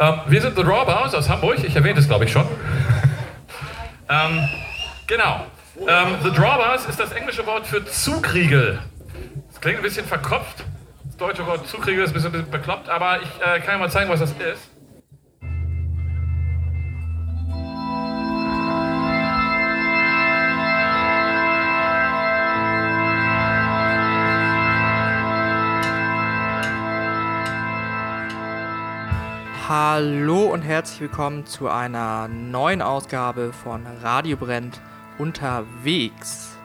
Ähm, wir sind The Drawbars aus Hamburg, ich erwähnte es glaube ich schon. ähm, genau. Ähm, the Drawbars ist das englische Wort für Zugriegel. Das klingt ein bisschen verkopft. Das deutsche Wort Zugriegel ist ein bisschen, ein bisschen bekloppt, aber ich äh, kann Ihnen mal zeigen, was das ist. Hallo und herzlich willkommen zu einer neuen Ausgabe von Radio Brennt unterwegs.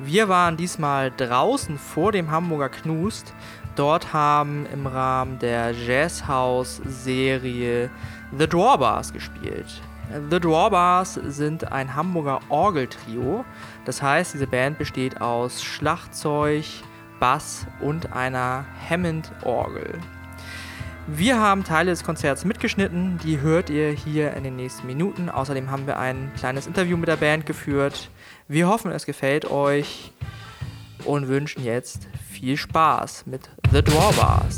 Wir waren diesmal draußen vor dem Hamburger Knust. Dort haben im Rahmen der Jazzhouse-Serie The Drawbars gespielt. The Drawbars sind ein Hamburger Orgeltrio. Das heißt, diese Band besteht aus Schlagzeug, Bass und einer Hammond-Orgel. Wir haben Teile des Konzerts mitgeschnitten, die hört ihr hier in den nächsten Minuten. Außerdem haben wir ein kleines Interview mit der Band geführt. Wir hoffen, es gefällt euch und wünschen jetzt viel Spaß mit The Drawbars.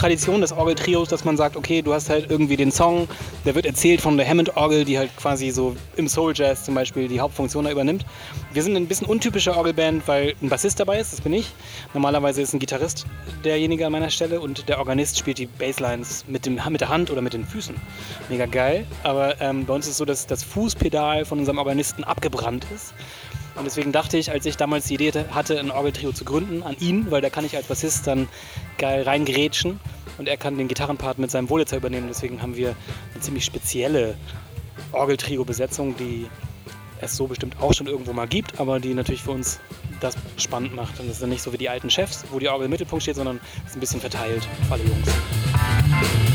Tradition des Orgeltrios, dass man sagt, okay, du hast halt irgendwie den Song, der wird erzählt von der Hammond-Orgel, die halt quasi so im Soul Jazz zum Beispiel die Hauptfunktion da übernimmt. Wir sind ein bisschen untypische Orgelband, weil ein Bassist dabei ist, das bin ich. Normalerweise ist ein Gitarrist derjenige an meiner Stelle und der Organist spielt die Basslines mit, dem, mit der Hand oder mit den Füßen. Mega geil, aber ähm, bei uns ist es so, dass das Fußpedal von unserem Organisten abgebrannt ist. Und deswegen dachte ich, als ich damals die Idee hatte, ein Orgeltrio zu gründen, an ihn, weil da kann ich als Bassist dann geil reingrätschen und er kann den Gitarrenpart mit seinem Wolitzer übernehmen. Deswegen haben wir eine ziemlich spezielle Orgeltrio-Besetzung, die es so bestimmt auch schon irgendwo mal gibt, aber die natürlich für uns das spannend macht. Und das ist dann nicht so wie die alten Chefs, wo die Orgel im Mittelpunkt steht, sondern es ist ein bisschen verteilt auf alle Jungs.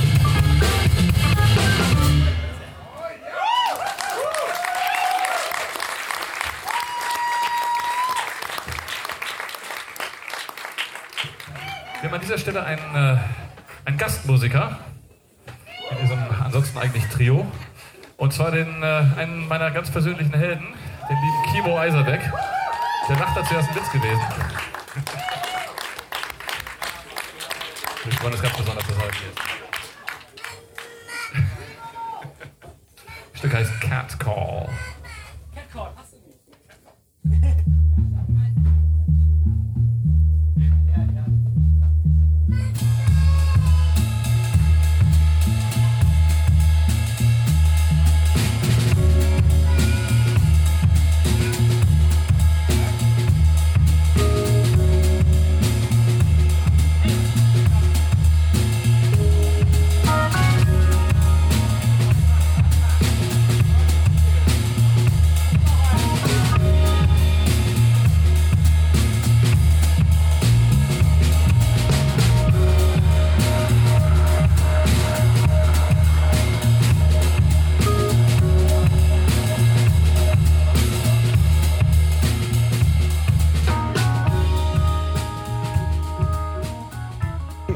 Wir haben an dieser Stelle einen, äh, einen Gastmusiker in diesem ansonsten eigentlich Trio. Und zwar den, äh, einen meiner ganz persönlichen Helden, den lieben Kimo Eiserbeck. Der lacht dazu erst ein Witz gewesen. Wir wollen das ganz besonders das heute Das Stück heißt Cat Call.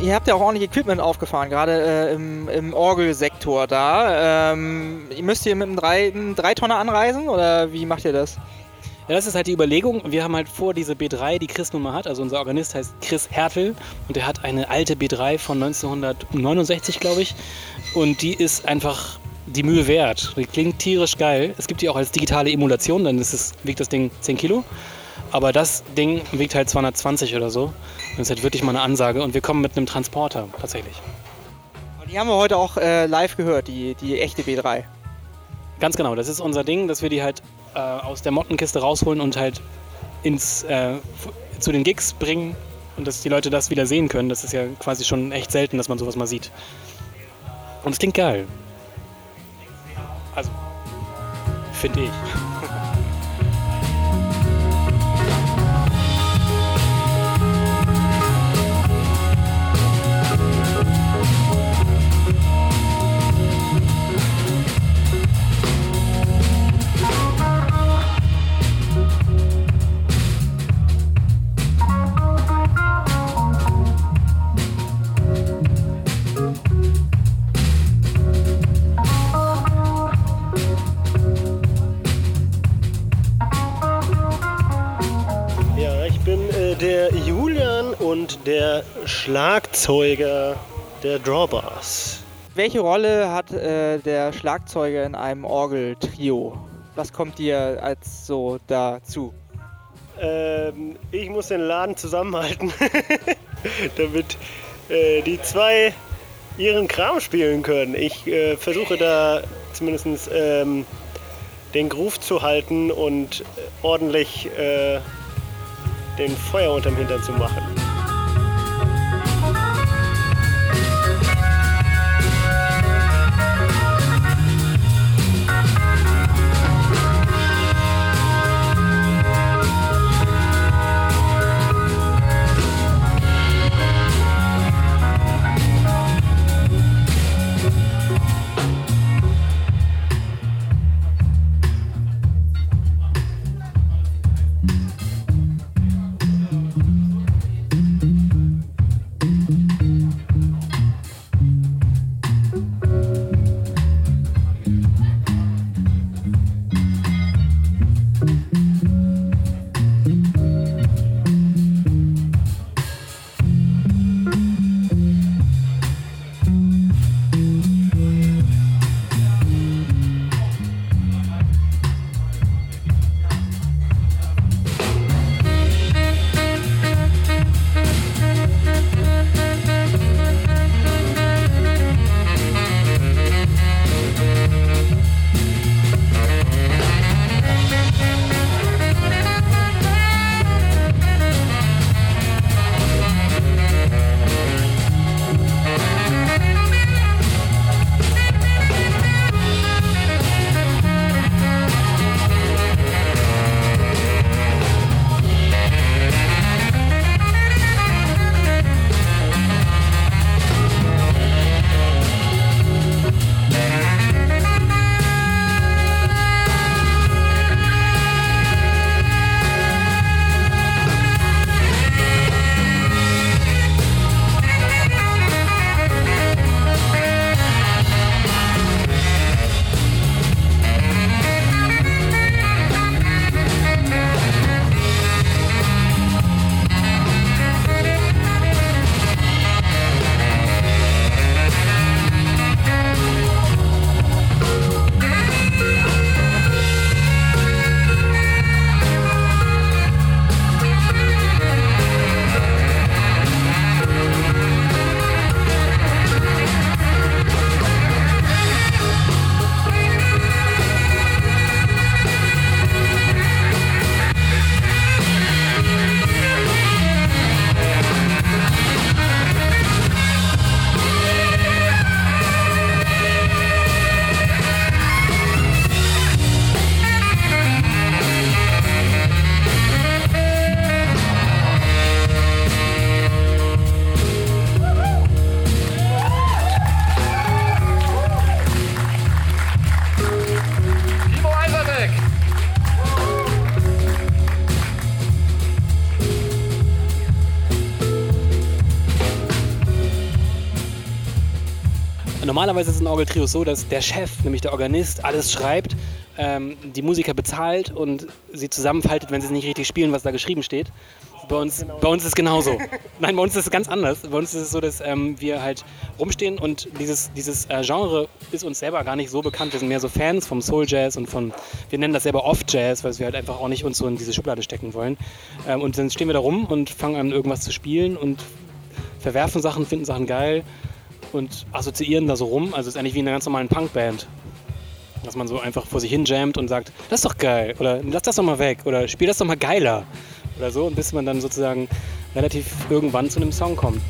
Ihr habt ja auch ordentlich Equipment aufgefahren, gerade äh, im, im Orgelsektor da. Ähm, müsst ihr mit einem 3 drei Tonner anreisen oder wie macht ihr das? Ja, das ist halt die Überlegung. Wir haben halt vor, diese B3, die Chris nun mal hat, also unser Organist heißt Chris Hertel und der hat eine alte B3 von 1969, glaube ich. Und die ist einfach die Mühe wert. Die klingt tierisch geil. Es gibt die auch als digitale Emulation, dann ist es, wiegt das Ding 10 Kilo. Aber das Ding wiegt halt 220 oder so. Das ist halt wirklich mal eine Ansage. Und wir kommen mit einem Transporter tatsächlich. Die haben wir heute auch äh, live gehört, die, die echte B3. Ganz genau, das ist unser Ding, dass wir die halt äh, aus der Mottenkiste rausholen und halt ins, äh, zu den Gigs bringen und dass die Leute das wieder sehen können. Das ist ja quasi schon echt selten, dass man sowas mal sieht. Und es klingt geil. Also, finde ich. Schlagzeuger der Drawbars. Welche Rolle hat äh, der Schlagzeuger in einem Orgeltrio? Was kommt dir als so dazu? Ähm, ich muss den Laden zusammenhalten, damit äh, die zwei ihren Kram spielen können. Ich äh, versuche da zumindest ähm, den Groove zu halten und ordentlich äh, den Feuer unterm Hintern zu machen. Normalerweise ist es in Orgeltrio so, dass der Chef, nämlich der Organist, alles schreibt, ähm, die Musiker bezahlt und sie zusammenfaltet, wenn sie es nicht richtig spielen, was da geschrieben steht. Bei uns, bei uns ist es genauso. Nein, bei uns ist es ganz anders. Bei uns ist es so, dass ähm, wir halt rumstehen und dieses, dieses äh, Genre ist uns selber gar nicht so bekannt. Wir sind mehr so Fans vom Soul Jazz und von, wir nennen das selber Off Jazz, weil wir halt einfach auch nicht uns so in diese Schublade stecken wollen. Ähm, und dann stehen wir da rum und fangen an, irgendwas zu spielen und verwerfen Sachen, finden Sachen geil und assoziieren da so rum. Also es ist eigentlich wie in einer ganz normalen Punkband. Dass man so einfach vor sich hin jammt und sagt, das ist doch geil oder lass das doch mal weg oder spiel das doch mal geiler oder so, und bis man dann sozusagen relativ irgendwann zu einem Song kommt.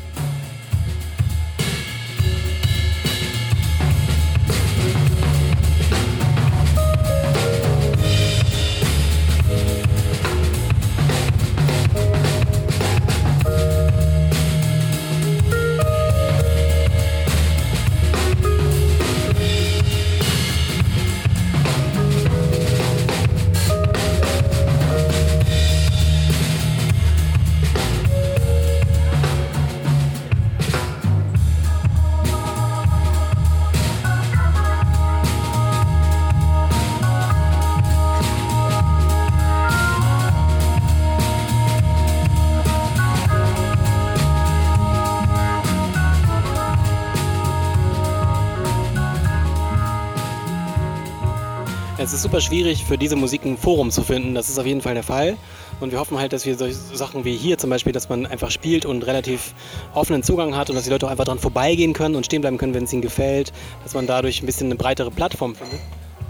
Super schwierig für diese Musik ein Forum zu finden. Das ist auf jeden Fall der Fall. Und wir hoffen halt, dass wir solche Sachen wie hier zum Beispiel, dass man einfach spielt und relativ offenen Zugang hat und dass die Leute auch einfach dran vorbeigehen können und stehen bleiben können, wenn es ihnen gefällt. Dass man dadurch ein bisschen eine breitere Plattform findet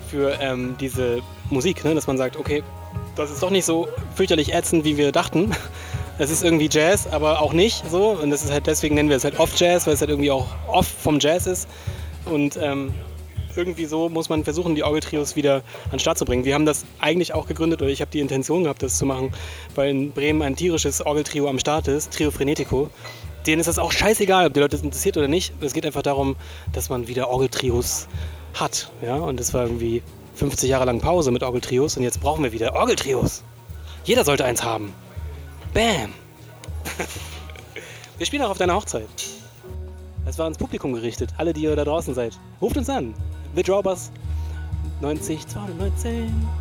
für ähm, diese Musik. Ne? Dass man sagt, okay, das ist doch nicht so fürchterlich ätzend, wie wir dachten. Es ist irgendwie Jazz, aber auch nicht so. Und das ist halt deswegen nennen wir es halt Off Jazz, weil es halt irgendwie auch off vom Jazz ist. Und ähm, irgendwie so muss man versuchen, die Orgeltrios wieder an den Start zu bringen. Wir haben das eigentlich auch gegründet, oder ich habe die Intention gehabt, das zu machen, weil in Bremen ein tierisches Orgeltrio am Start ist, Trio Frenetico. Denen ist das auch scheißegal, ob die Leute das interessiert oder nicht. Es geht einfach darum, dass man wieder Orgeltrios hat. Ja? Und das war irgendwie 50 Jahre lang Pause mit Orgeltrios und jetzt brauchen wir wieder Orgeltrios. Jeder sollte eins haben. Bam! wir spielen auch auf deiner Hochzeit. Das war ans Publikum gerichtet. Alle, die ihr da draußen seid. Ruft uns an. The Drawbus 90 219.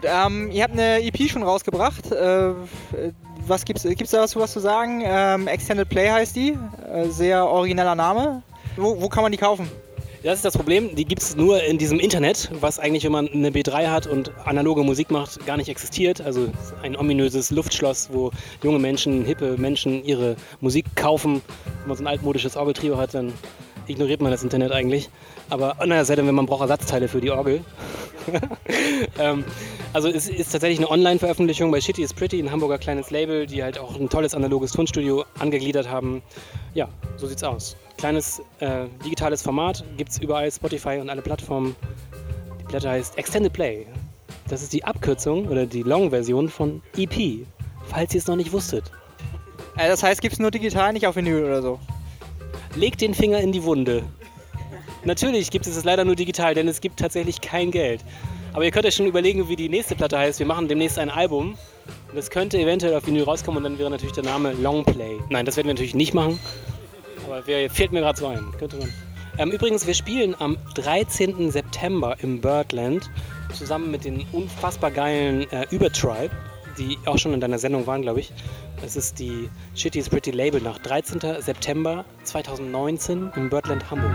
Gut, ähm, ihr habt eine EP schon rausgebracht. Äh, was gibt's, gibt's da was, was zu sagen? Ähm, Extended Play heißt die. Äh, sehr origineller Name. Wo, wo kann man die kaufen? Das ist das Problem, die gibt es nur in diesem Internet, was eigentlich, wenn man eine B3 hat und analoge Musik macht, gar nicht existiert. Also ein ominöses Luftschloss, wo junge Menschen, hippe Menschen ihre Musik kaufen. Wenn man so ein altmodisches Orgeltrio hat, dann ignoriert man das Internet eigentlich. Aber naja, sei denn, wenn man braucht Ersatzteile für die Orgel. ähm, also es ist tatsächlich eine Online-Veröffentlichung bei Shitty is Pretty, ein Hamburger kleines Label, die halt auch ein tolles analoges Tonstudio angegliedert haben. Ja, so sieht's aus. Kleines äh, digitales Format, gibt's überall Spotify und alle Plattformen. Die Platte heißt Extended Play. Das ist die Abkürzung oder die Long-Version von EP, falls ihr es noch nicht wusstet. Äh, das heißt, gibt's nur digital, nicht auf Vinyl oder so? Legt den Finger in die Wunde. Natürlich gibt es es leider nur digital, denn es gibt tatsächlich kein Geld. Aber ihr könnt euch schon überlegen, wie die nächste Platte heißt. Wir machen demnächst ein Album. Das könnte eventuell auf Vinyl rauskommen und dann wäre natürlich der Name Longplay. Nein, das werden wir natürlich nicht machen. Aber wer, fehlt mir gerade so ein. Könnte man. Ähm, übrigens, wir spielen am 13. September im Birdland zusammen mit den unfassbar geilen äh, Übertribe, die auch schon in deiner Sendung waren, glaube ich. Das ist die Shitty is Pretty Label nach 13. September 2019 im Birdland Hamburg.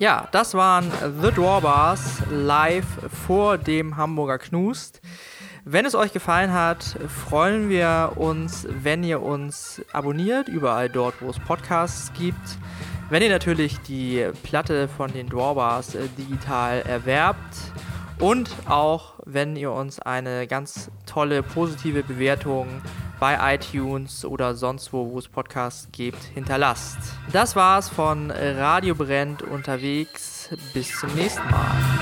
Ja, das waren The Drawbars live vor dem Hamburger Knust. Wenn es euch gefallen hat, freuen wir uns, wenn ihr uns abonniert, überall dort, wo es Podcasts gibt. Wenn ihr natürlich die Platte von den Drawbars äh, digital erwerbt und auch wenn ihr uns eine ganz tolle positive Bewertung bei iTunes oder sonst wo, wo es Podcasts gibt, hinterlasst. Das war's von Radio Brennt unterwegs. Bis zum nächsten Mal.